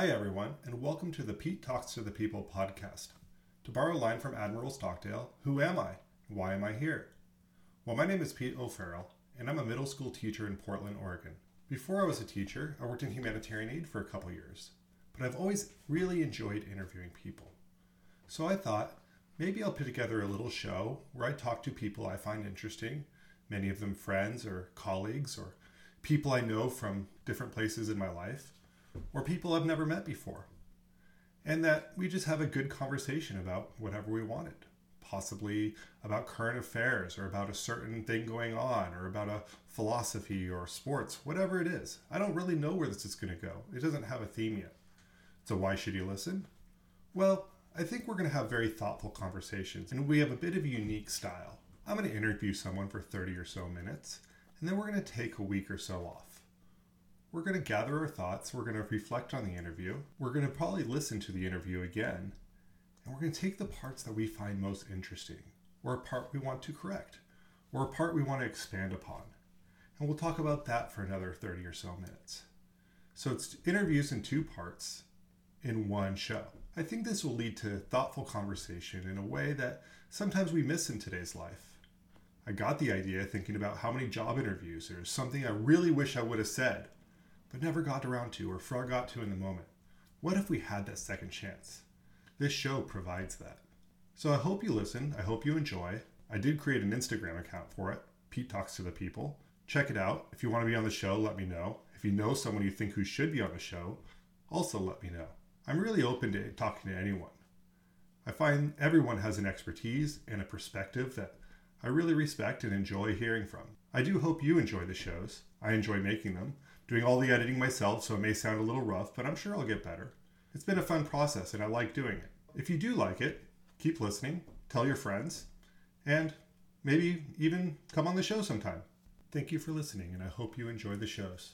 Hi, everyone, and welcome to the Pete Talks to the People podcast. To borrow a line from Admiral Stockdale, who am I? Why am I here? Well, my name is Pete O'Farrell, and I'm a middle school teacher in Portland, Oregon. Before I was a teacher, I worked in humanitarian aid for a couple years, but I've always really enjoyed interviewing people. So I thought maybe I'll put together a little show where I talk to people I find interesting, many of them friends or colleagues or people I know from different places in my life or people I've never met before. And that we just have a good conversation about whatever we wanted, possibly about current affairs or about a certain thing going on or about a philosophy or sports, whatever it is. I don't really know where this is going to go. It doesn't have a theme yet. So, why should you listen? Well, I think we're going to have very thoughtful conversations, and we have a bit of a unique style. I'm going to interview someone for 30 or so minutes, and then we're going to take a week or so off. We're going to gather our thoughts, we're going to reflect on the interview, we're going to probably listen to the interview again, and we're going to take the parts that we find most interesting, or a part we want to correct, or a part we want to expand upon. And we'll talk about that for another 30 or so minutes. So it's interviews in two parts in one show. I think this will lead to thoughtful conversation in a way that sometimes we miss in today's life. I got the idea thinking about how many job interviews or something I really wish I would have said but never got around to or forgot to in the moment. What if we had that second chance? This show provides that. So I hope you listen. I hope you enjoy. I did create an Instagram account for it, Pete Talks to the People. Check it out. If you want to be on the show, let me know. If you know someone you think who should be on the show, also let me know. I'm really open to talking to anyone. I find everyone has an expertise and a perspective that I really respect and enjoy hearing from. I do hope you enjoy the shows. I enjoy making them doing all the editing myself, so it may sound a little rough, but I'm sure I'll get better. It's been a fun process and I like doing it. If you do like it, keep listening, tell your friends, and maybe even come on the show sometime. Thank you for listening, and I hope you enjoy the shows.